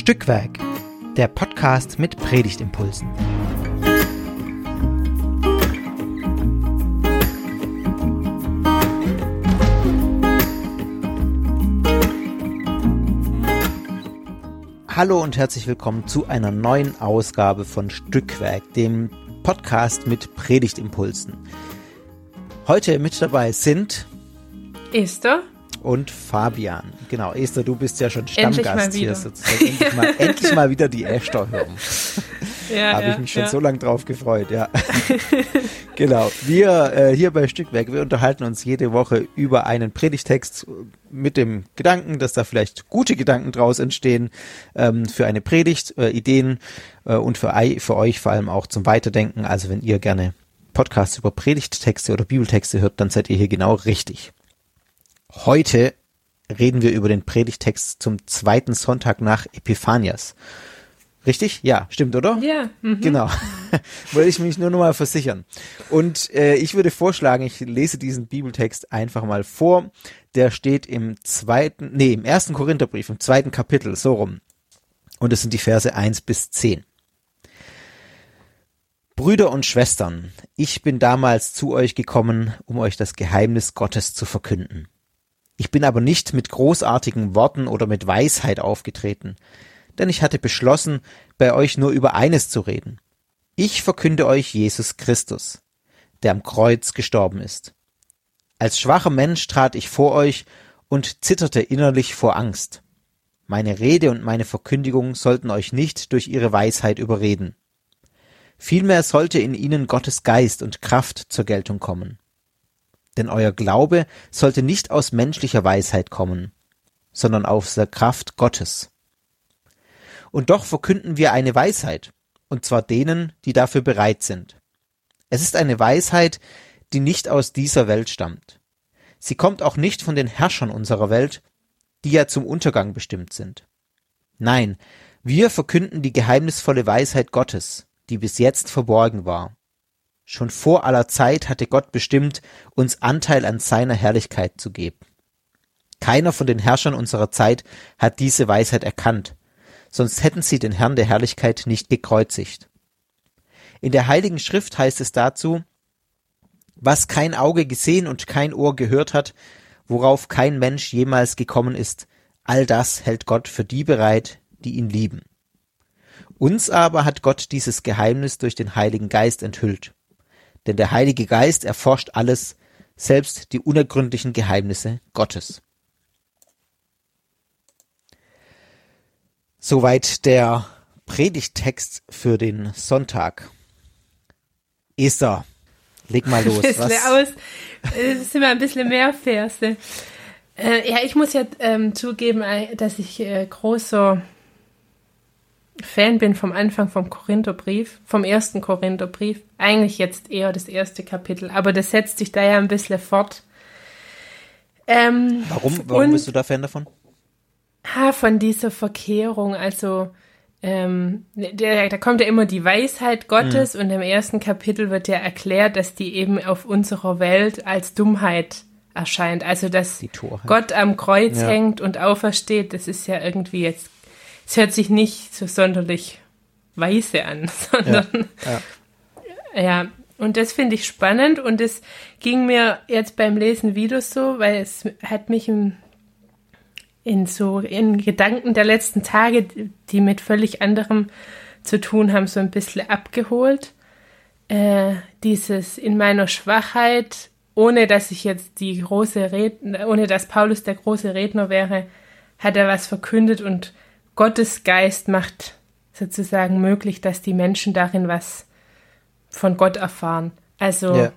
Stückwerk, der Podcast mit Predigtimpulsen. Hallo und herzlich willkommen zu einer neuen Ausgabe von Stückwerk, dem Podcast mit Predigtimpulsen. Heute mit dabei sind Esther und Fabian. Genau, Esther, du bist ja schon Stammgast hier sozusagen. Endlich mal, endlich mal wieder die Esther hören. Ja, Habe ja, ich mich schon ja. so lange drauf gefreut, ja. genau. Wir äh, hier bei Stückwerk, wir unterhalten uns jede Woche über einen Predigtext mit dem Gedanken, dass da vielleicht gute Gedanken draus entstehen ähm, für eine Predigt, äh, Ideen äh, und für, für euch vor allem auch zum Weiterdenken. Also wenn ihr gerne Podcasts über Predigttexte oder Bibeltexte hört, dann seid ihr hier genau richtig. Heute reden wir über den Predigtext zum zweiten Sonntag nach Epiphanias. Richtig? Ja, stimmt, oder? Ja. Mhm. Genau. Wollte ich mich nur noch mal versichern. Und äh, ich würde vorschlagen, ich lese diesen Bibeltext einfach mal vor. Der steht im zweiten, nee, im ersten Korintherbrief, im zweiten Kapitel, so rum. Und es sind die Verse eins bis zehn. Brüder und Schwestern, ich bin damals zu euch gekommen, um euch das Geheimnis Gottes zu verkünden. Ich bin aber nicht mit großartigen Worten oder mit Weisheit aufgetreten, denn ich hatte beschlossen, bei euch nur über eines zu reden. Ich verkünde euch Jesus Christus, der am Kreuz gestorben ist. Als schwacher Mensch trat ich vor euch und zitterte innerlich vor Angst. Meine Rede und meine Verkündigung sollten euch nicht durch ihre Weisheit überreden. Vielmehr sollte in ihnen Gottes Geist und Kraft zur Geltung kommen denn euer Glaube sollte nicht aus menschlicher Weisheit kommen, sondern aus der Kraft Gottes. Und doch verkünden wir eine Weisheit, und zwar denen, die dafür bereit sind. Es ist eine Weisheit, die nicht aus dieser Welt stammt. Sie kommt auch nicht von den Herrschern unserer Welt, die ja zum Untergang bestimmt sind. Nein, wir verkünden die geheimnisvolle Weisheit Gottes, die bis jetzt verborgen war. Schon vor aller Zeit hatte Gott bestimmt, uns Anteil an seiner Herrlichkeit zu geben. Keiner von den Herrschern unserer Zeit hat diese Weisheit erkannt, sonst hätten sie den Herrn der Herrlichkeit nicht gekreuzigt. In der Heiligen Schrift heißt es dazu, was kein Auge gesehen und kein Ohr gehört hat, worauf kein Mensch jemals gekommen ist, all das hält Gott für die bereit, die ihn lieben. Uns aber hat Gott dieses Geheimnis durch den Heiligen Geist enthüllt denn der Heilige Geist erforscht alles, selbst die unergründlichen Geheimnisse Gottes. Soweit der Predigtext für den Sonntag. Esther, leg mal los. Was? Aus. Es sind immer ein bisschen mehr Verse. Äh, ja, ich muss ja ähm, zugeben, äh, dass ich äh, großer Fan bin vom Anfang vom Korintherbrief, vom ersten Korintherbrief. Eigentlich jetzt eher das erste Kapitel, aber das setzt sich da ja ein bisschen fort. Ähm, warum warum und, bist du da Fan davon? Ha, von dieser Verkehrung, also ähm, der, da kommt ja immer die Weisheit Gottes mhm. und im ersten Kapitel wird ja erklärt, dass die eben auf unserer Welt als Dummheit erscheint. Also dass Gott am Kreuz ja. hängt und aufersteht, das ist ja irgendwie jetzt es hört sich nicht so sonderlich weise an, sondern ja, ja. und das finde ich spannend und es ging mir jetzt beim Lesen wieder so, weil es hat mich in, in so in Gedanken der letzten Tage, die mit völlig anderem zu tun haben, so ein bisschen abgeholt. Äh, dieses in meiner Schwachheit, ohne dass ich jetzt die große Redner, ohne dass Paulus der große Redner wäre, hat er was verkündet und Gottes Geist macht sozusagen möglich, dass die Menschen darin was von Gott erfahren. Also ja.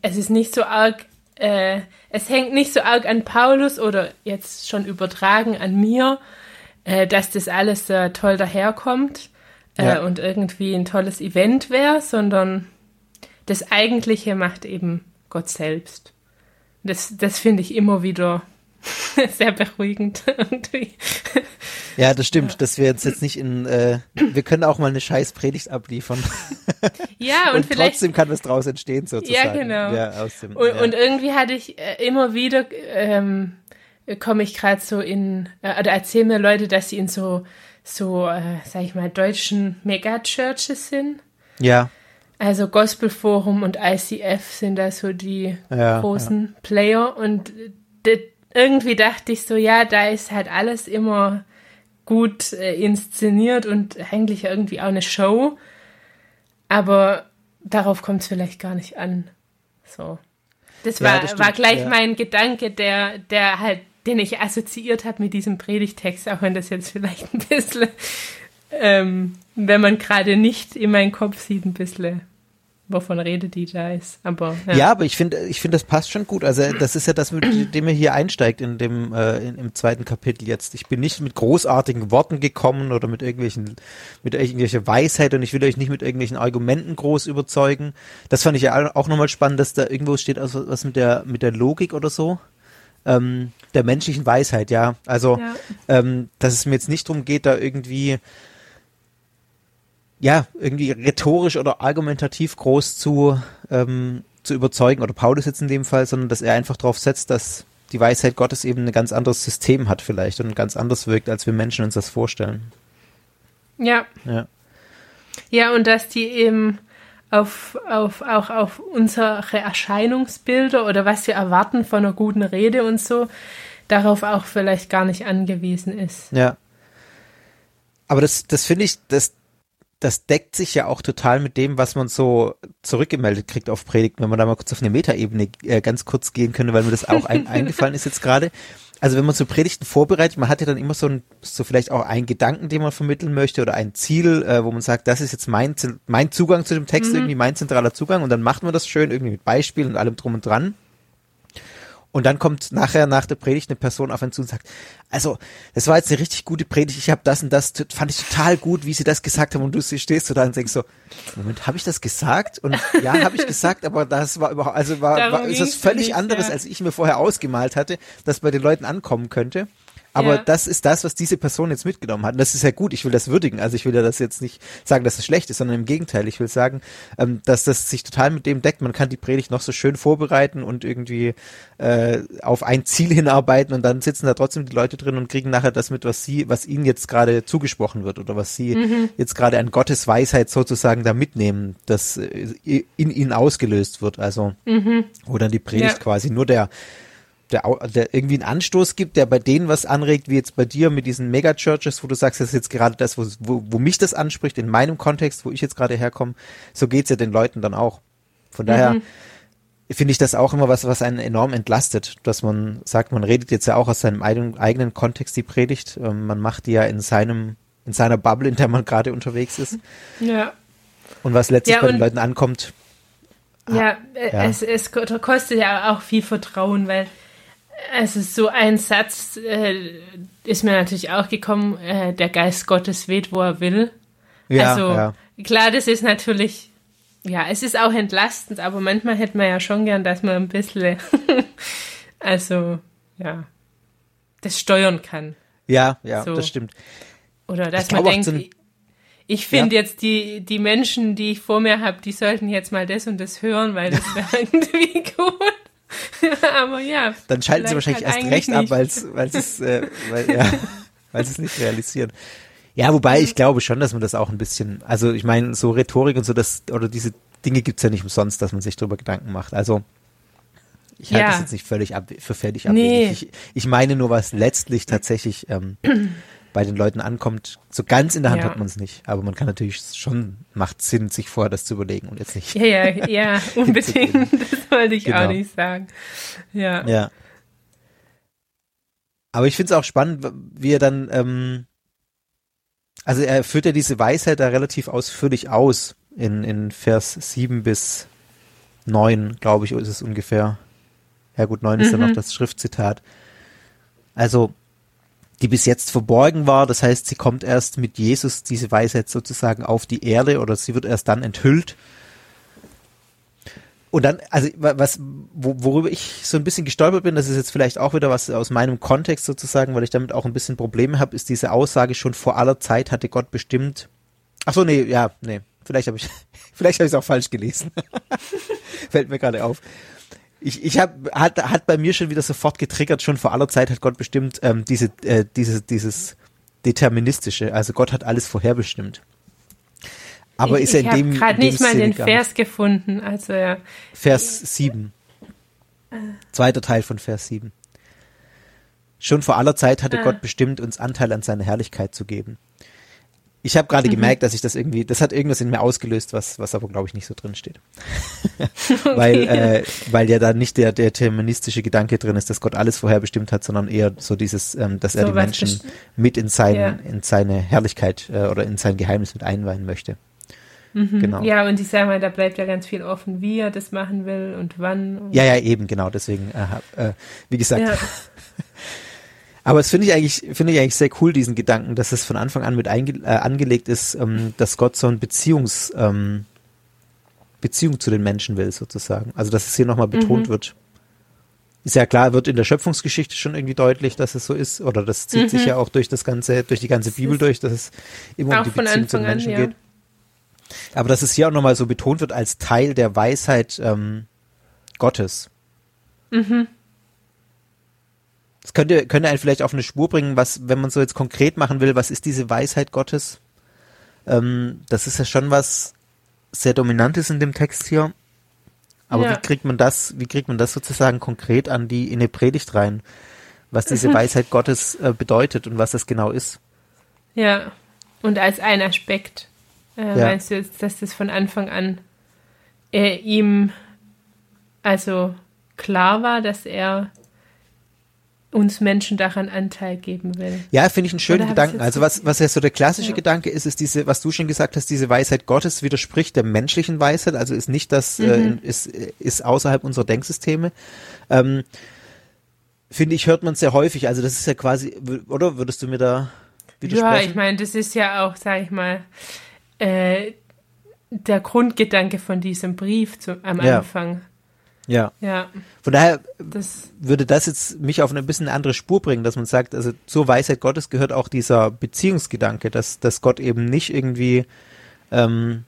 es ist nicht so arg, äh, es hängt nicht so arg an Paulus oder jetzt schon übertragen an mir, äh, dass das alles äh, toll daherkommt äh, ja. und irgendwie ein tolles Event wäre, sondern das Eigentliche macht eben Gott selbst. Das, das finde ich immer wieder sehr beruhigend irgendwie. Ja, das stimmt, dass wir uns jetzt nicht in, äh, wir können auch mal eine scheiß Predigt abliefern. Ja, und, und vielleicht. Trotzdem kann was draus entstehen, sozusagen. Ja, genau. Ja, dem, und, ja. und irgendwie hatte ich äh, immer wieder, ähm, komme ich gerade so in, äh, oder erzählen mir Leute, dass sie in so, so, äh, sag ich mal, deutschen Megachurches sind. Ja. Also Gospelforum und ICF sind da so die ja, großen. Player und irgendwie dachte ich so, ja, da ist halt alles immer gut äh, inszeniert und eigentlich irgendwie auch eine Show. Aber darauf kommt es vielleicht gar nicht an. So. Das war, ja, das war gleich ja. mein Gedanke, der, der halt, den ich assoziiert habe mit diesem Predigtext, auch wenn das jetzt vielleicht ein bisschen, ähm, wenn man gerade nicht in meinen Kopf sieht, ein bisschen wovon redet die da ist. Aber, ja. ja, aber ich finde, ich finde, das passt schon gut. Also das ist ja das, mit dem er hier einsteigt in dem äh, in, im zweiten Kapitel jetzt. Ich bin nicht mit großartigen Worten gekommen oder mit irgendwelchen mit irgendwelcher Weisheit und ich will euch nicht mit irgendwelchen Argumenten groß überzeugen. Das fand ich ja auch nochmal spannend, dass da irgendwo steht, also was mit der mit der Logik oder so. Ähm, der menschlichen Weisheit, ja. Also, ja. Ähm, dass es mir jetzt nicht darum geht, da irgendwie ja, irgendwie rhetorisch oder argumentativ groß zu, ähm, zu überzeugen, oder Paulus jetzt in dem Fall, sondern dass er einfach darauf setzt, dass die Weisheit Gottes eben ein ganz anderes System hat vielleicht und ganz anders wirkt, als wir Menschen uns das vorstellen. Ja. Ja, ja und dass die eben auf, auf, auch auf unsere Erscheinungsbilder oder was wir erwarten von einer guten Rede und so, darauf auch vielleicht gar nicht angewiesen ist. Ja. Aber das, das finde ich, das, das deckt sich ja auch total mit dem, was man so zurückgemeldet kriegt auf Predigten, wenn man da mal kurz auf eine Metaebene äh, ganz kurz gehen könnte, weil mir das auch ein, eingefallen ist jetzt gerade. Also wenn man so Predigten vorbereitet, man hat ja dann immer so ein, so vielleicht auch einen Gedanken, den man vermitteln möchte oder ein Ziel, äh, wo man sagt, das ist jetzt mein, mein Zugang zu dem Text, mhm. irgendwie mein zentraler Zugang und dann macht man das schön irgendwie mit Beispielen und allem drum und dran. Und dann kommt nachher nach der Predigt eine Person auf einen zu und sagt, also das war jetzt eine richtig gute Predigt, ich habe das und das, fand ich total gut, wie sie das gesagt haben und du stehst so da und denkst so, Moment, habe ich das gesagt? Und ja, habe ich gesagt, aber das war überhaupt, also war, war ist das völlig nicht, anderes, ja. als ich mir vorher ausgemalt hatte, dass bei den Leuten ankommen könnte. Aber ja. das ist das, was diese Person jetzt mitgenommen hat. Und das ist ja gut, ich will das würdigen. Also ich will ja das jetzt nicht sagen, dass es schlecht ist, sondern im Gegenteil. Ich will sagen, ähm, dass das sich total mit dem deckt. Man kann die Predigt noch so schön vorbereiten und irgendwie äh, auf ein Ziel hinarbeiten und dann sitzen da trotzdem die Leute drin und kriegen nachher das mit, was sie, was ihnen jetzt gerade zugesprochen wird oder was sie mhm. jetzt gerade an Gottes Weisheit sozusagen da mitnehmen, das äh, in ihnen ausgelöst wird. Also, mhm. wo dann die Predigt ja. quasi nur der der, der irgendwie einen Anstoß gibt, der bei denen was anregt, wie jetzt bei dir mit diesen Megachurches, wo du sagst, das ist jetzt gerade das, wo, wo, wo mich das anspricht, in meinem Kontext, wo ich jetzt gerade herkomme, so geht's ja den Leuten dann auch. Von daher mhm. finde ich das auch immer was, was einen enorm entlastet, dass man sagt, man redet jetzt ja auch aus seinem eigenen, eigenen Kontext die Predigt, ähm, man macht die ja in seinem, in seiner Bubble, in der man gerade unterwegs ist. Ja. Und was letztlich ja, bei den Leuten ankommt, ja, ja, Es, es kostet ja auch viel Vertrauen, weil also so ein Satz äh, ist mir natürlich auch gekommen, äh, der Geist Gottes weht, wo er will. Ja, also ja. klar, das ist natürlich, ja, es ist auch entlastend, aber manchmal hätte man ja schon gern, dass man ein bisschen, also ja, das steuern kann. Ja, ja, so. das stimmt. Oder dass man denkt, so ich finde ja. jetzt die, die Menschen, die ich vor mir habe, die sollten jetzt mal das und das hören, weil das wäre irgendwie gut. Aber ja. Dann schalten sie wahrscheinlich halt erst recht nicht. ab, weil's, weil sie es, äh, weil, ja, weil sie es nicht realisieren. Ja, wobei ich glaube schon, dass man das auch ein bisschen, also ich meine, so Rhetorik und so, das, oder diese Dinge gibt's ja nicht umsonst, dass man sich darüber Gedanken macht. Also ich halte ja. das jetzt nicht völlig ab, für völlig abwegig. Nee. Ich, ich meine nur, was letztlich tatsächlich ähm, bei den Leuten ankommt. So ganz in der Hand ja. hat man es nicht, aber man kann natürlich schon, macht Sinn, sich vorher das zu überlegen und jetzt nicht. Ja, ja, ja, unbedingt. das wollte ich genau. auch nicht sagen. Ja. Ja. Aber ich finde es auch spannend, wie er dann, ähm, also er führt ja diese Weisheit da relativ ausführlich aus in, in Vers 7 bis 9, glaube ich, ist es ungefähr. Ja gut, 9 mhm. ist ja noch das Schriftzitat. Also die bis jetzt verborgen war. Das heißt, sie kommt erst mit Jesus, diese Weisheit sozusagen auf die Erde oder sie wird erst dann enthüllt. Und dann, also was, worüber ich so ein bisschen gestolpert bin, das ist jetzt vielleicht auch wieder was aus meinem Kontext sozusagen, weil ich damit auch ein bisschen Probleme habe, ist diese Aussage schon vor aller Zeit hatte Gott bestimmt. Ach so, nee, ja, nee, vielleicht habe ich, vielleicht habe ich es auch falsch gelesen. Fällt mir gerade auf ich, ich habe hat, hat bei mir schon wieder sofort getriggert, schon vor aller Zeit hat Gott bestimmt ähm, diese, äh, diese, dieses deterministische, also Gott hat alles vorherbestimmt. Aber ich, ist er in dem Ich habe gerade nicht mal Sinne den. Vers gefunden, also ja. Vers 7. Zweiter Teil von Vers 7. Schon vor aller Zeit hatte Ah. Gott bestimmt, uns Anteil an seiner Herrlichkeit zu geben. Ich habe Mhm. gerade gemerkt, dass ich das irgendwie, das hat irgendwas in mir ausgelöst, was, was aber glaube ich nicht so drin steht. weil, äh, weil ja da nicht der, der deterministische Gedanke drin ist, dass Gott alles vorherbestimmt hat, sondern eher so dieses, ähm, dass er So die was Menschen mit in sein, Ja. in seine Herrlichkeit äh, oder in sein Geheimnis mit einweihen möchte. Genau. Mhm. Ja, und ich sage mal, da bleibt ja ganz viel offen, wie er das machen will und wann. Und Ja, ja, eben, genau, deswegen, äh, äh, wie gesagt, Ja. Aber es finde ich eigentlich, finde ich eigentlich sehr cool, diesen Gedanken, dass es von Anfang an mit einge äh, angelegt ist, ähm, dass Gott so ein Beziehungs, ähm, Beziehung zu den Menschen will, sozusagen. Also, dass es hier nochmal betont Mhm. wird. Ist ja klar, wird in der Schöpfungsgeschichte schon irgendwie deutlich, dass es so ist, oder das zieht sich Mhm. ja auch durch das ganze, durch die ganze Bibel durch, dass es immer um die Beziehung zu den Anfang an, Menschen ja. geht. Aber dass es hier auch nochmal so betont wird als Teil der Weisheit ähm, Gottes. Mhm. Das könnte, könnte einen vielleicht auf eine Spur bringen, was, wenn man so jetzt konkret machen will, was ist diese Weisheit Gottes? Ähm, das ist ja schon was sehr Dominantes in dem Text hier. Aber Ja. wie kriegt man das, wie kriegt man das sozusagen konkret an die, in eine Predigt rein? Was diese Mhm. Weisheit Gottes äh, bedeutet und was das genau ist? Ja, und als ein Aspekt. Äh, Ja. Meinst du jetzt, dass das von Anfang an äh, ihm also klar war, dass er uns Menschen daran Anteil geben will? Ja, finde ich einen schönen Oder Gedanken. Also was, was ja so der klassische Ja. Gedanke ist, ist diese, was du schon gesagt hast, diese Weisheit Gottes widerspricht der menschlichen Weisheit, also ist nicht das, Mhm. äh, ist, ist außerhalb unserer Denksysteme. Ähm, finde ich, hört man sehr häufig. Also das ist ja quasi, oder würdest du mir da widersprechen? Ja, ich meine, das ist ja auch, sag ich mal, äh, der Grundgedanke von diesem Brief zu, am Ja. Anfang. Ja. Ja, Von daher das, würde das jetzt mich auf eine bisschen andere Spur bringen, dass man sagt, also zur Weisheit Gottes gehört auch dieser Beziehungsgedanke, dass, dass Gott eben nicht irgendwie ähm,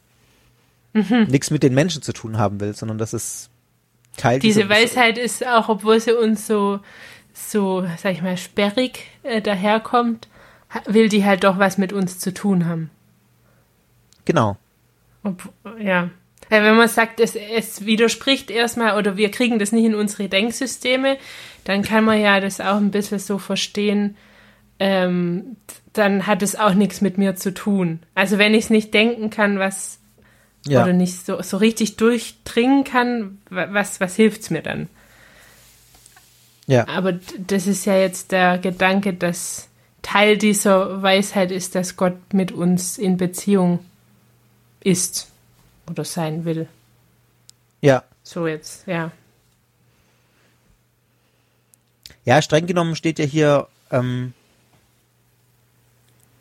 Mhm. nichts mit den Menschen zu tun haben will, sondern dass es Teil diese Weisheit ist auch, obwohl sie uns so, so, sag ich mal, sperrig äh, daherkommt, will die halt doch was mit uns zu tun haben. Genau. Ob, ja. Wenn man sagt, es, es widerspricht erstmal oder wir kriegen das nicht in unsere Denksysteme, dann kann man ja das auch ein bisschen so verstehen, ähm, dann hat es auch nichts mit mir zu tun. Also wenn ich es nicht denken kann, was Ja. oder nicht so, so richtig durchdringen kann, wa- was, was hilft's mir dann? Ja. Aber das ist ja jetzt der Gedanke, dass Teil dieser Weisheit ist, dass Gott mit uns in Beziehung ist oder sein will. Ja. So jetzt, ja. Ja, streng genommen steht ja hier ähm,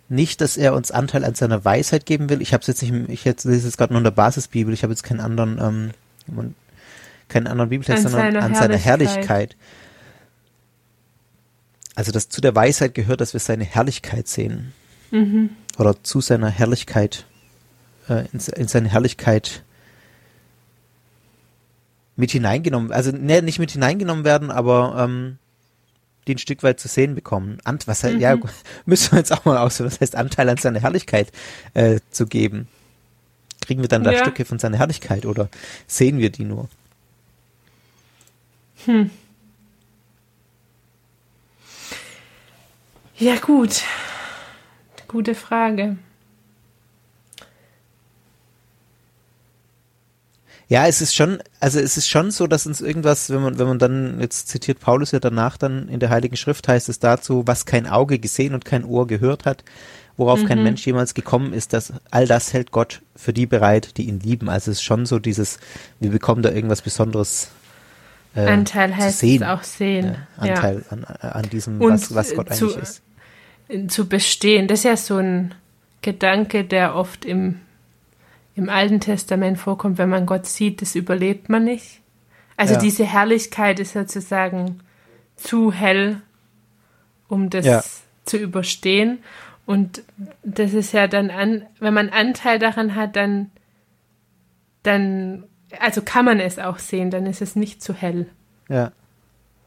nicht, dass er uns Anteil an seiner Weisheit geben will. Ich habe es jetzt nicht, ich jetzt lese es gerade nur in der Basisbibel. Ich habe jetzt keinen anderen, ähm, keinen anderen Bibeltext, An sondern seiner an seiner Herrlichkeit. Herrlichkeit. Also, dass zu der Weisheit gehört, dass wir seine Herrlichkeit sehen. Mhm. Oder zu seiner Herrlichkeit, äh, in, in seine Herrlichkeit mit hineingenommen, also ne, nicht mit hineingenommen werden, aber ähm, die ein Stück weit zu sehen bekommen. Ant, was halt, ja, müssen wir jetzt auch mal aus, was heißt Anteil an seiner Herrlichkeit äh, zu geben. Kriegen wir dann da Ja. Stücke von seiner Herrlichkeit oder sehen wir die nur? Ja, gut. Gute Frage. Ja, es ist schon, also es ist schon so, dass uns irgendwas, wenn man, wenn man dann, jetzt zitiert Paulus ja danach dann in der Heiligen Schrift, heißt es dazu, was kein Auge gesehen und kein Ohr gehört hat, worauf kein Mensch jemals gekommen ist, dass all das hält Gott für die bereit, die ihn lieben. Also es ist schon so dieses, wir bekommen da irgendwas Besonderes äh, Anteil heißt sehen. es auch sehen. Ja, Anteil an, an diesem, Und was, was Gott zu- eigentlich ist. Ja. Zu bestehen. Das ist ja so ein Gedanke, der oft im, im Alten Testament vorkommt. Wenn man Gott sieht, das überlebt man nicht. Also Ja. diese Herrlichkeit ist sozusagen zu hell, um das Ja. zu überstehen. Und das ist ja dann an, wenn man Anteil daran hat, dann, dann, also kann man es auch sehen, dann ist es nicht zu hell. Ja.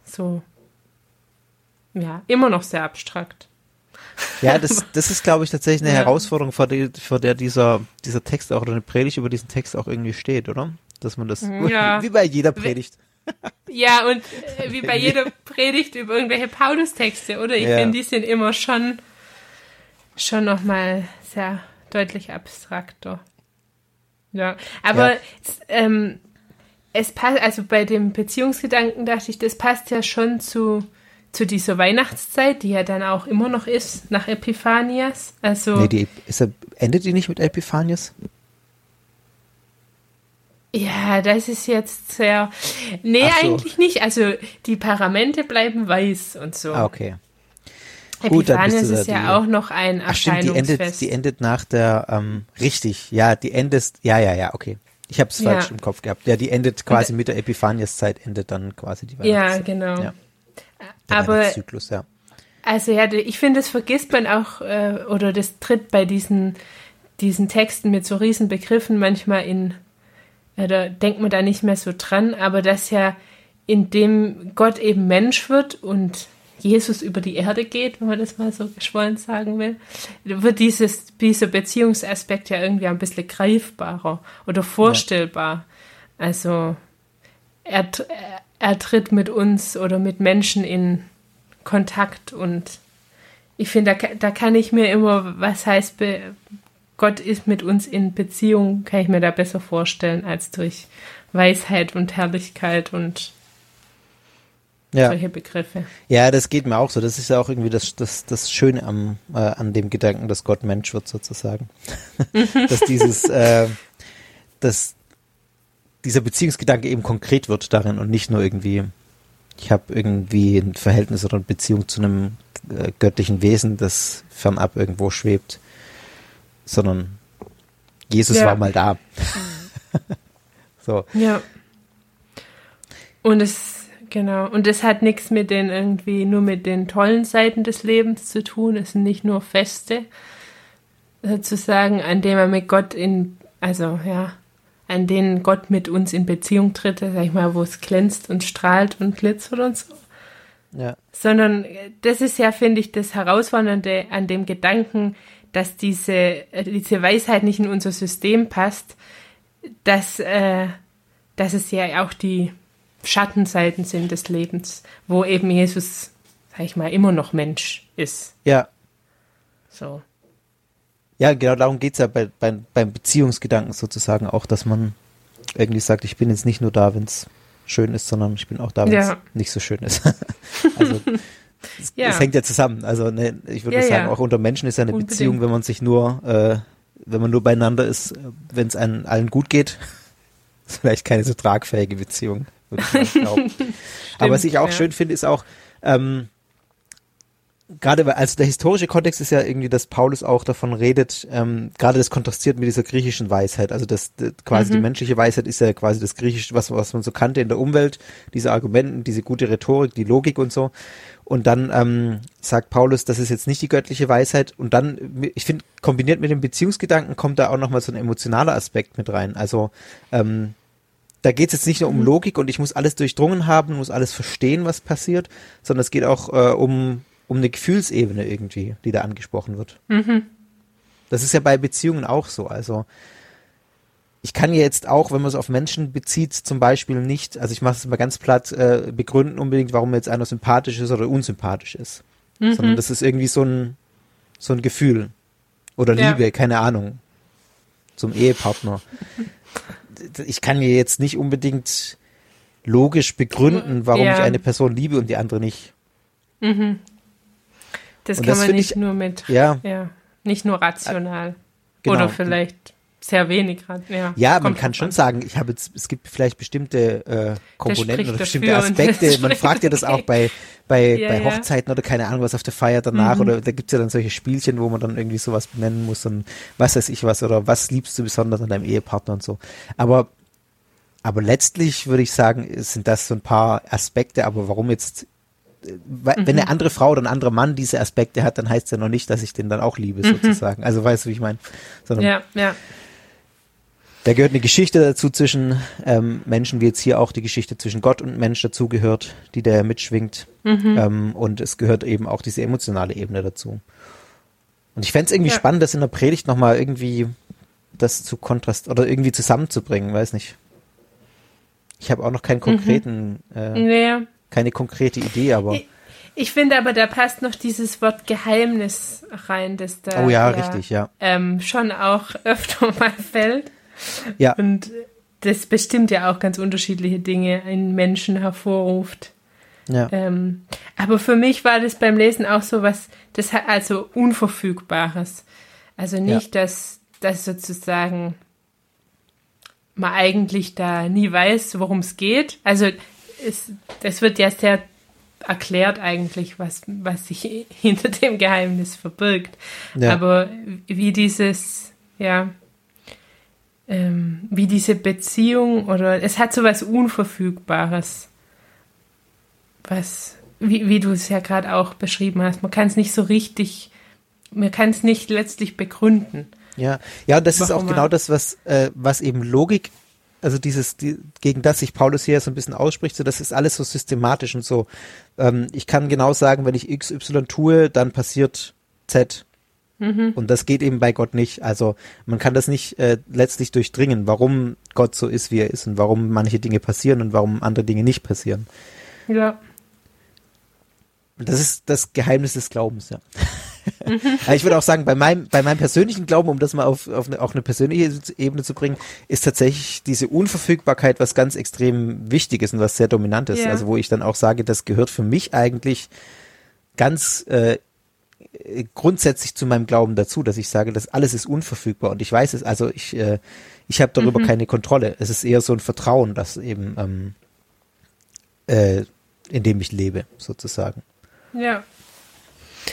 So. Ja, immer noch sehr abstrakt. Ja, das, das ist, glaube ich, tatsächlich eine Ja. Herausforderung, vor der, vor der dieser, dieser Text auch oder eine Predigt über diesen Text auch irgendwie steht, oder? Dass man das, Ja. wie bei jeder Predigt. Ja, und äh, wie bei jeder Predigt über irgendwelche Paulus-Texte, oder? Ich Ja. finde, die sind immer schon, schon nochmal sehr deutlich abstrakter. Ja, aber Ja. Es, ähm, es passt, also bei dem Beziehungsgedanken dachte ich, das passt ja schon zu, zu dieser Weihnachtszeit, die ja dann auch immer noch ist, nach Epiphanias. Also, Nee, die, ist er, endet die nicht mit Epiphanius? ja, das ist jetzt sehr, nee, so. eigentlich nicht. Also, die Paramente bleiben weiß und so. Ah, okay. Gut, dann Epiphanias du da ist ja die- auch noch ein Ach stimmt, die endet, die endet nach der, ähm, richtig, ja, die endet, ja, ja, ja, okay. Ich habe es Ja. falsch im Kopf gehabt. Ja, die endet quasi mit der Epiphaniaszeit, endet dann quasi die ja, Weihnachtszeit. genau. Ja. Der Aber Weihnachtszyklus, ja. Also ja, ich finde, das vergisst man auch, äh, oder das tritt bei diesen, diesen Texten mit so riesen Begriffen manchmal in, äh, da denkt man da nicht mehr so dran, aber dass ja, indem Gott eben Mensch wird und Jesus über die Erde geht, wenn man das mal so geschwollen sagen will, wird dieses, dieser Beziehungsaspekt ja irgendwie ein bisschen greifbarer oder vorstellbar. Also er, er, er tritt mit uns oder mit Menschen in Kontakt und ich finde, da, da kann ich mir immer, was heißt, Gott ist mit uns in Beziehung, kann ich mir da besser vorstellen als durch Weisheit und Herrlichkeit und Ja. solche Begriffe. Ja, das geht mir auch so. Das ist ja auch irgendwie das, das, das Schöne am, äh, an dem Gedanken, dass Gott Mensch wird sozusagen. dass dieses, äh, dass dieser Beziehungsgedanke eben konkret wird darin und nicht nur irgendwie, ich habe irgendwie ein Verhältnis oder eine Beziehung zu einem äh, göttlichen Wesen, das fernab irgendwo schwebt, sondern Jesus Ja. war mal da. so. Ja. Und es, genau, und es hat nichts mit den irgendwie, nur mit den tollen Seiten des Lebens zu tun. Es sind nicht nur Feste, sozusagen, an denen man mit Gott in, also ja, an denen Gott mit uns in Beziehung tritt, sag ich mal, wo es glänzt und strahlt und glitzert und so. Ja. Sondern das ist ja, finde ich, das Herausfordernde an dem Gedanken, dass diese, diese Weisheit nicht in unser System passt, dass, äh, dass es ja auch die Schattenseiten sind des Lebens, wo eben Jesus, sag ich mal, immer noch Mensch ist. Ja. So. Ja, genau darum geht's ja bei, bei, beim Beziehungsgedanken sozusagen auch, dass man irgendwie sagt, ich bin jetzt nicht nur da, wenn's schön ist, sondern ich bin auch da, wenn's Ja. nicht so schön ist. also es, Ja. es hängt ja zusammen. Also ne, ich würde Ja, sagen, auch unter Menschen ist ja eine Unbedingt. Beziehung, wenn man sich nur, äh, wenn man nur beieinander ist, wenn es allen, gut geht, ist vielleicht keine so tragfähige Beziehung, würde ich mal glauben. Aber was ich auch schön finde, ist auch, ähm, gerade weil, also der historische Kontext ist ja irgendwie, dass Paulus auch davon redet, ähm, gerade das kontrastiert mit dieser griechischen Weisheit. Also das, das quasi Mhm. die menschliche Weisheit ist ja quasi das griechische, was, was man so kannte in der Umwelt, diese Argumenten, diese gute Rhetorik, die Logik und so. Und dann ähm, sagt Paulus, das ist jetzt nicht die göttliche Weisheit. Und dann, ich finde, kombiniert mit dem Beziehungsgedanken kommt da auch nochmal so ein emotionaler Aspekt mit rein. Also ähm, da geht es jetzt nicht nur um Logik und ich muss alles durchdrungen haben, muss alles verstehen, was passiert, sondern es geht auch äh, um, um eine Gefühlsebene irgendwie, die da angesprochen wird. Das ist ja bei Beziehungen auch so. Also ich kann ja jetzt auch, wenn man es auf Menschen bezieht, zum Beispiel nicht, also ich mache es mal ganz platt, äh, begründen unbedingt, warum jetzt einer sympathisch ist oder unsympathisch ist. Sondern das ist irgendwie so ein, so ein Gefühl. Oder Ja. Liebe, keine Ahnung. Zum Ehepartner. Ich kann ja jetzt nicht unbedingt logisch begründen, warum Ja. ich eine Person liebe und die andere nicht. Das Und kann das man nicht ich- nur mit, Ja, ja, nicht nur rational. genau. Oder vielleicht sehr wenig. Ja, Ja, man kann schon an. sagen, ich habe jetzt, es gibt vielleicht bestimmte äh, Komponenten oder bestimmte Aspekte. Man fragt ja das auch bei, bei, Ja, bei ja. Hochzeiten oder keine Ahnung was auf der Feier danach Mhm. oder da gibt's ja dann solche Spielchen, wo man dann irgendwie sowas benennen muss und was weiß ich was oder was liebst du besonders an deinem Ehepartner und so. Aber, aber letztlich würde ich sagen, sind das so ein paar Aspekte, aber warum jetzt wenn Mhm. eine andere Frau oder ein anderer Mann diese Aspekte hat, dann heißt es ja noch nicht, dass ich den dann auch liebe, sozusagen. Also weißt du, wie ich meine? Sondern Mhm. Ja, ja. Da gehört eine Geschichte dazu zwischen ähm, Menschen, wie jetzt hier auch die Geschichte zwischen Gott und Mensch dazugehört, die da mitschwingt. Mhm. Ähm, und es gehört eben auch diese emotionale Ebene dazu. Und ich fände es irgendwie ja. spannend, das in der Predigt nochmal irgendwie das zu kontrast oder irgendwie zusammenzubringen, weiß nicht. Ich habe auch noch keinen mhm. konkreten, mhm. äh, nee. Keine konkrete Idee, aber. Ich, ich, finde aber, da passt noch dieses Wort Geheimnis rein, das da oh ja, ja richtig, ja. Ähm, schon auch öfter mal fällt. Ja. Und das bestimmt ja auch ganz unterschiedliche Dinge in Menschen hervorruft. Ja. Ähm, aber für mich war das beim Lesen auch so was, das hat also Unverfügbares. Also nicht, ja. dass, dass sozusagen man eigentlich da nie weiß, worum es geht. Also es, das wird ja sehr erklärt eigentlich, was, was sich hinter dem Geheimnis verbirgt. Ja. Aber wie dieses, ja, ähm, wie diese Beziehung oder es hat so was Unverfügbares, was, wie, wie du es ja gerade auch beschrieben hast, man kann es nicht so richtig, man kann es nicht letztlich begründen. Ja, ja, das ist auch genau das, was, äh, was eben Logik, also dieses, die, gegen das sich Paulus hier so ein bisschen ausspricht, so das ist alles so systematisch und so. Ähm, ich kann genau sagen, wenn ich XY tue, dann passiert Z. Mhm. Und das geht eben bei Gott nicht. Also man kann das nicht äh, letztlich durchdringen, warum Gott so ist, wie er ist und warum manche Dinge passieren und warum andere Dinge nicht passieren. Ja. Das ist das Geheimnis des Glaubens, ja. Ich würde auch sagen, bei meinem, bei meinem persönlichen Glauben, um das mal auf, auf eine, auch eine persönliche Ebene zu bringen, ist tatsächlich diese Unverfügbarkeit was ganz extrem Wichtiges und was sehr Dominantes. Ja. Also wo ich dann auch sage, das gehört für mich eigentlich ganz äh, grundsätzlich zu meinem Glauben dazu, dass ich sage, dass alles ist unverfügbar und ich weiß es, also ich, äh, ich habe darüber mhm. keine Kontrolle. Es ist eher so ein Vertrauen, das eben ähm, äh, in dem ich lebe, sozusagen. Ja.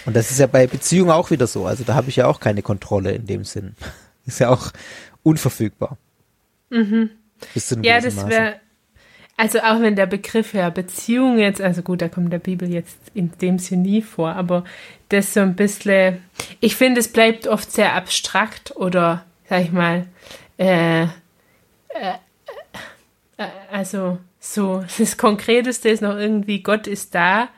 Und das ist ja bei Beziehungen auch wieder so. Also da habe ich ja auch keine Kontrolle in dem Sinn. Ist ja auch unverfügbar. Mhm. ja, das wäre, also auch wenn der Begriff ja Beziehung jetzt, also gut, da kommt der Bibel jetzt in dem Sinn nie vor, aber das so ein bisschen, ich finde, es bleibt oft sehr abstrakt oder, sag ich mal, äh, äh, äh, also so, das Konkreteste ist noch irgendwie, Gott ist da,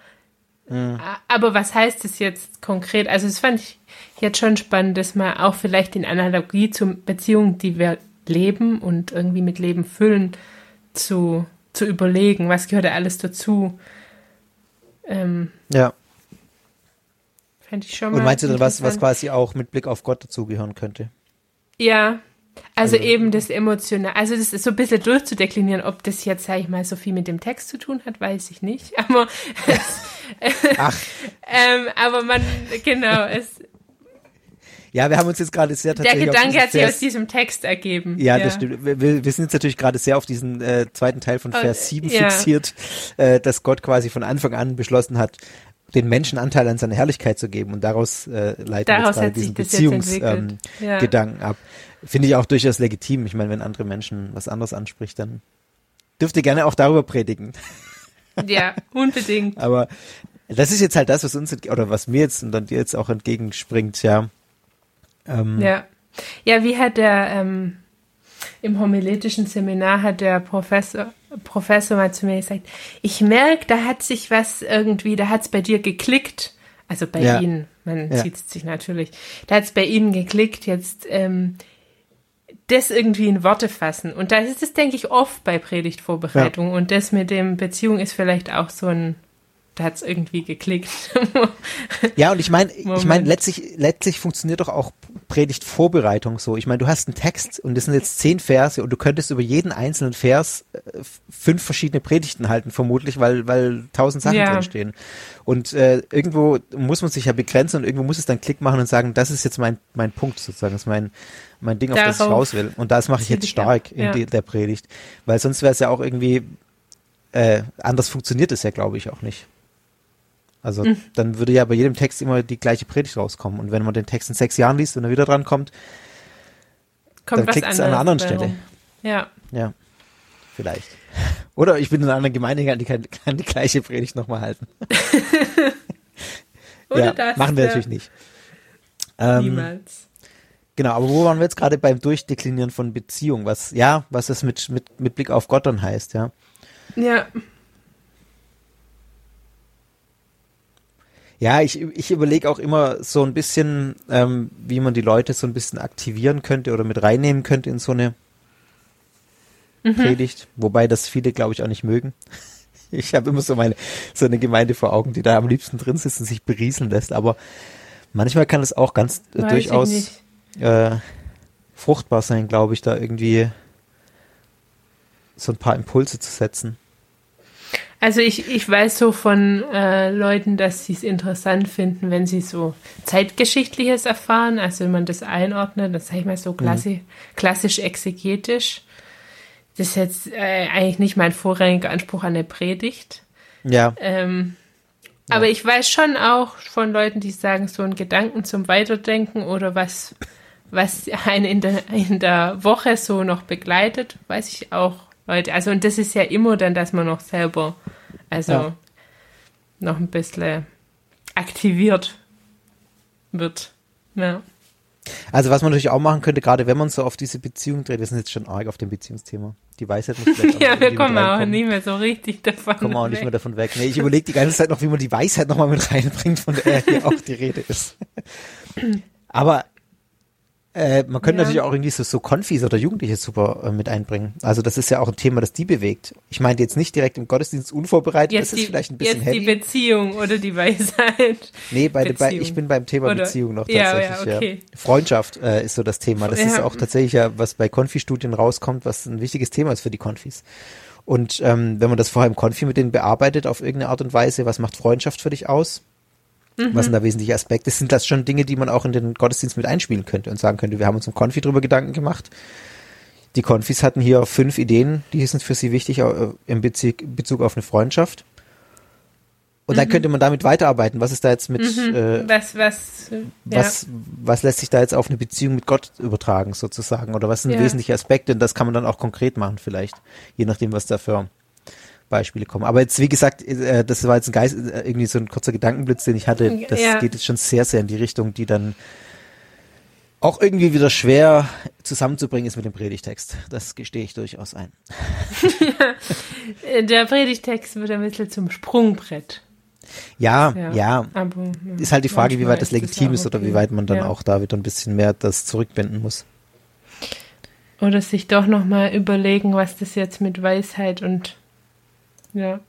Mhm. Aber was heißt es jetzt konkret? Also, das fand ich jetzt schon spannend, dass man auch vielleicht in Analogie zu Beziehungen, die wir leben und irgendwie mit Leben füllen, zu, zu überlegen, was gehört da alles dazu. Ähm, ja. Fände ich schon mal. Und meinst du dann was, was quasi auch mit Blick auf Gott dazugehören könnte? Ja, also, also eben das Emotional, also das ist so ein bisschen durchzudeklinieren, ob das jetzt, sag ich mal, so viel mit dem Text zu tun hat, weiß ich nicht. Aber, Ach. ähm, aber man, genau, es. Ja, wir haben uns jetzt gerade sehr tatsächlich. Der Gedanke hat sich aus diesem Text ergeben. Ja, ja. das stimmt. Wir, wir, sind jetzt natürlich gerade sehr auf diesen äh, zweiten Teil von Vers oh, 7 ja. fixiert, äh, dass Gott quasi von Anfang an beschlossen hat, den Menschen Anteil an seiner Herrlichkeit zu geben und daraus äh, leiten daraus wir jetzt gerade diesen Beziehungsgedanken ähm, ja. ab. Finde ich auch durchaus legitim. Ich meine, wenn andere Menschen was anderes anspricht, dann dürft ihr gerne auch darüber predigen. Ja, unbedingt. Aber das ist jetzt halt das, was uns oder was mir jetzt und dann dir jetzt auch entgegenspringt, ja. Ähm, ja. Ja, wie hat der ähm, im homiletischen Seminar hat der Professor Professor mal zu mir gesagt, ich merke, da hat sich was irgendwie, da hat es bei dir geklickt. Also bei ja. Ihnen, man ja. sieht es sich natürlich. Da hat es bei Ihnen geklickt, jetzt ähm, das irgendwie in Worte fassen. Und da ist es, denke ich, oft bei Predigtvorbereitung. Ja. Und das mit dem Beziehung ist vielleicht auch so ein da hat es irgendwie geklickt. ja, und ich meine, ich meine, letztlich, letztlich funktioniert doch auch Predigtvorbereitung so. Ich meine, du hast einen Text und das sind jetzt zehn Verse und du könntest über jeden einzelnen Vers äh, fünf verschiedene Predigten halten, vermutlich, weil, weil tausend Sachen ja. drinstehen. Und äh, irgendwo muss man sich ja begrenzen und irgendwo muss es dann Klick machen und sagen, das ist jetzt mein, mein Punkt sozusagen, das ist mein, mein Ding, auf Darauf das ich raus will. Und das mache ich jetzt stark in ja. die, der Predigt. Weil sonst wäre es ja auch irgendwie, äh, anders funktioniert es ja, glaube ich, auch nicht. Also mhm. dann würde ja bei jedem Text immer die gleiche Predigt rauskommen. Und wenn man den Text in sechs Jahren liest und er wieder dran kommt, kommt dann klickt es an einer anderen Stelle. Ja. Ja. Vielleicht. Oder ich bin in einer anderen Gemeinde, kann die, kann die gleiche Predigt nochmal halten. Oder ja, das. Machen wir ja. natürlich nicht. Ähm, Niemals. Genau, aber wo waren wir jetzt gerade beim Durchdeklinieren von Beziehung? Was, ja, was das mit, mit, mit Blick auf Gott dann heißt, ja. Ja. Ja, ich, ich überlege auch immer so ein bisschen, ähm, wie man die Leute so ein bisschen aktivieren könnte oder mit reinnehmen könnte in so eine mhm. Predigt, wobei das viele, glaube ich, auch nicht mögen. Ich habe immer so meine so eine Gemeinde vor Augen, die da am liebsten drin sitzt und sich berieseln lässt. Aber manchmal kann es auch ganz äh, durchaus äh, fruchtbar sein, glaube ich, da irgendwie so ein paar Impulse zu setzen. Also ich, ich weiß so von äh, Leuten, dass sie es interessant finden, wenn sie so zeitgeschichtliches erfahren, also wenn man das einordnet, das sage ich mal so mhm. klassi klassisch exegetisch. Das ist jetzt äh, eigentlich nicht mein vorrangiger Anspruch an eine Predigt. Ja. Ähm, ja. Aber ich weiß schon auch von Leuten, die sagen, so ein Gedanken zum Weiterdenken oder was, was einen in der, in der Woche so noch begleitet, weiß ich auch Leute. Also, und das ist ja immer dann, dass man noch selber, also ja. noch ein bisschen aktiviert wird. Ja. Also was man natürlich auch machen könnte, gerade wenn man so auf diese Beziehung dreht, wir sind jetzt schon arg auf dem Beziehungsthema. Die Weisheit muss vielleicht Ja, wir kommen auch nicht mehr so richtig davon Kommen auch nicht mehr davon weg. Nee, ich überlege die ganze Zeit noch, wie man die Weisheit nochmal mit reinbringt, von der hier auch die Rede ist. Aber äh, man könnte ja. natürlich auch irgendwie so, so Konfis oder Jugendliche super äh, mit einbringen. Also das ist ja auch ein Thema, das die bewegt. Ich meinte jetzt nicht direkt im Gottesdienst unvorbereitet, jetzt das ist die, vielleicht ein bisschen Jetzt heavy. die Beziehung oder die Weisheit. Nee, bei, bei, ich bin beim Thema oder, Beziehung noch tatsächlich. Ja, ja, okay. Freundschaft äh, ist so das Thema. Das ist auch tatsächlich ja, was bei Konfi-Studien rauskommt, was ein wichtiges Thema ist für die Konfis. Und ähm, wenn man das vorher im Konfi mit denen bearbeitet auf irgendeine Art und Weise, was macht Freundschaft für dich aus? Mhm. Was sind da wesentliche Aspekte? Sind das schon Dinge, die man auch in den Gottesdienst mit einspielen könnte und sagen könnte, wir haben uns im Konfi drüber Gedanken gemacht. Die Konfis hatten hier fünf Ideen, die sind für sie wichtig äh, im Bezug auf eine Freundschaft. Und mhm. dann könnte man damit weiterarbeiten. Was ist da jetzt mit, mhm. äh, was, was, ja. was, was lässt sich da jetzt auf eine Beziehung mit Gott übertragen, sozusagen? Oder was sind ja. wesentliche Aspekte? Und das kann man dann auch konkret machen, vielleicht. Je nachdem, was da für Beispiele kommen. Aber jetzt, wie gesagt, äh, das war jetzt ein Geist, äh, irgendwie so ein kurzer Gedankenblitz, den ich hatte. Das ja. geht jetzt schon sehr, sehr in die Richtung, die dann auch irgendwie wieder schwer zusammenzubringen ist mit dem Predigtext. Das gestehe ich durchaus ein. Der Predigtext wird ein bisschen zum Sprungbrett. Ja, ja. ja. Aber, ist halt die Frage, wie weit das legitim ist, okay. oder wie weit man dann ja. auch da wieder ein bisschen mehr das zurückbinden muss. Oder sich doch nochmal überlegen, was das jetzt mit Weisheit und ja.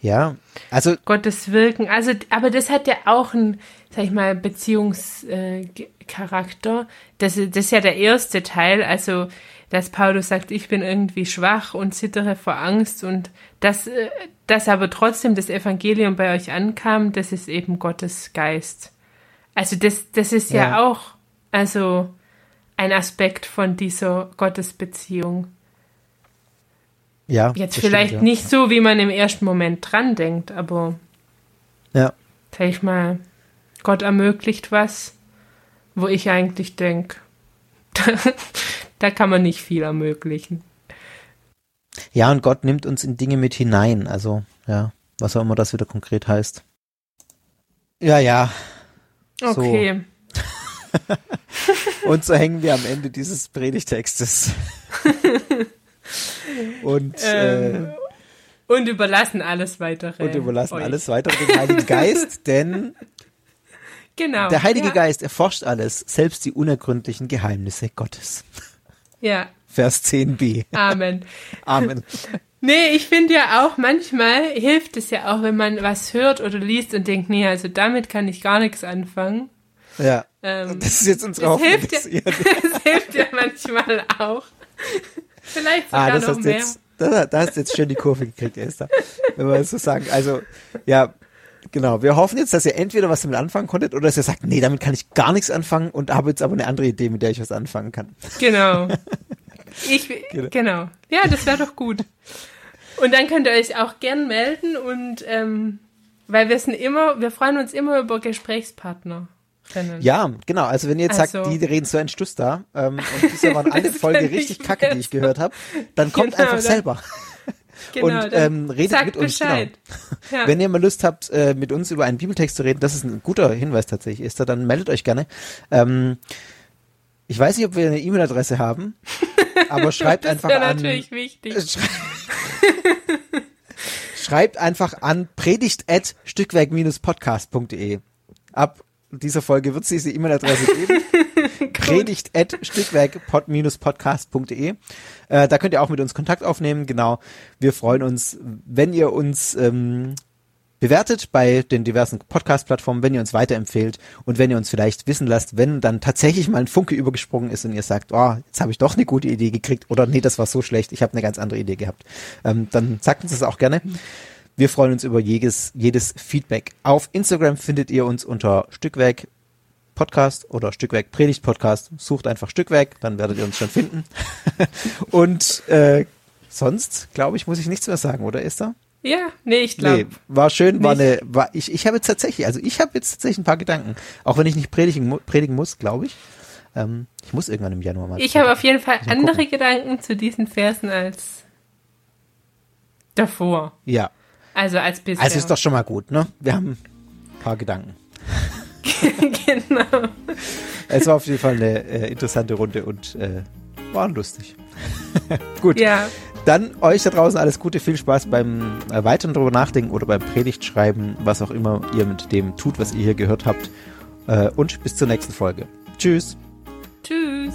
Ja, also. Gottes Wirken. Also, aber das hat ja auch einen, sag ich mal, Beziehungscharakter. Äh, das, das ist ja der erste Teil. Also, dass Paulus sagt, ich bin irgendwie schwach und zittere vor Angst und dass, äh, dass aber trotzdem das Evangelium bei euch ankam, das ist eben Gottes Geist. Also, das, das ist ja, ja auch, also, ein Aspekt von dieser Gottesbeziehung. Ja. Jetzt vielleicht stimmt, ja. nicht so, wie man im ersten Moment dran denkt, aber ja. sag ich mal, Gott ermöglicht was, wo ich eigentlich denke, da kann man nicht viel ermöglichen. Ja, und Gott nimmt uns in Dinge mit hinein, also ja, was auch immer das wieder konkret heißt. Ja, ja. Okay. und so hängen wir am Ende dieses Predigtextes. Und, ähm, äh, und überlassen alles weitere. Und überlassen euch. alles weitere dem Heiligen Geist, denn genau, der Heilige ja. Geist erforscht alles, selbst die unergründlichen Geheimnisse Gottes. Ja. Vers 10b. Amen. Amen. Nee, ich finde ja auch, manchmal hilft es ja auch, wenn man was hört oder liest und denkt, nee, also damit kann ich gar nichts anfangen. Ja. Ähm, das ist jetzt unsere Hoffnung. Hilft ja, das hilft ja manchmal auch. Vielleicht sogar ah, das noch mehr. Jetzt, da, da hast du jetzt schön die Kurve gekriegt, Esther. Wenn wir das so sagen. Also, ja, genau. Wir hoffen jetzt, dass ihr entweder was damit anfangen konntet oder dass ihr sagt, nee, damit kann ich gar nichts anfangen und habe jetzt aber eine andere Idee, mit der ich was anfangen kann. Genau. Ich, genau. genau. Ja, das wäre doch gut. Und dann könnt ihr euch auch gern melden und ähm, weil wir sind immer, wir freuen uns immer über Gesprächspartner. Können. Ja, genau. Also wenn ihr jetzt also. sagt, die reden so ein Stuss da ähm, und bisher waren alle Folge richtig kacke, die ich gehört habe, dann kommt genau, einfach selber. Genau, und ähm, redet mit uns. Genau. Ja. Wenn ihr mal Lust habt, äh, mit uns über einen Bibeltext zu reden, das ist ein guter Hinweis tatsächlich, Esther, dann meldet euch gerne. Ähm, Ich weiß nicht, ob wir eine E-Mail-Adresse haben, aber schreibt das einfach an. natürlich wichtig. Schrei- Schreibt einfach an predigt@stückwerk-podcast.de. Ab dieser Folge wird es diese E-Mail-Adresse geben. predigt@stückwerk-podcast.de. Äh, da könnt ihr auch mit uns Kontakt aufnehmen. Genau. Wir freuen uns, wenn ihr uns ähm, bewertet bei den diversen Podcast-Plattformen, wenn ihr uns weiterempfehlt und wenn ihr uns vielleicht wissen lasst, wenn dann tatsächlich mal ein Funke übergesprungen ist und ihr sagt, oh, jetzt habe ich doch eine gute Idee gekriegt oder nee, das war so schlecht, ich habe eine ganz andere Idee gehabt. Ähm, dann sagt uns das auch gerne. Wir freuen uns über jedes, jedes Feedback. Auf Instagram findet ihr uns unter Stückwerk Podcast oder Stückwerk Predigt Podcast. Sucht einfach Stückwerk, dann werdet ihr uns schon finden. und äh, sonst, glaube ich, muss ich nichts mehr sagen, oder Esther? Ja, nee, ich glaube. Nee, war schön, war nicht. eine, war, ich, ich habe jetzt tatsächlich, also ich habe jetzt tatsächlich ein paar Gedanken, auch wenn ich nicht predigen, predigen muss, glaube ich. Ähm, ich muss irgendwann im Januar mal. Ich habe auf jeden Fall andere gucken. Gedanken zu diesen Versen als davor. Ja, Also als bisher. also ist doch schon mal gut, ne? Wir haben ein paar Gedanken. genau. Es war auf jeden Fall eine äh, interessante Runde und äh, war lustig. gut, Ja, dann euch da draußen alles Gute, viel Spaß beim äh, weiteren drüber nachdenken oder beim Predigtschreiben, was auch immer ihr mit dem tut, was ihr hier gehört habt. Äh, und bis zur nächsten Folge. Tschüss. tschüss.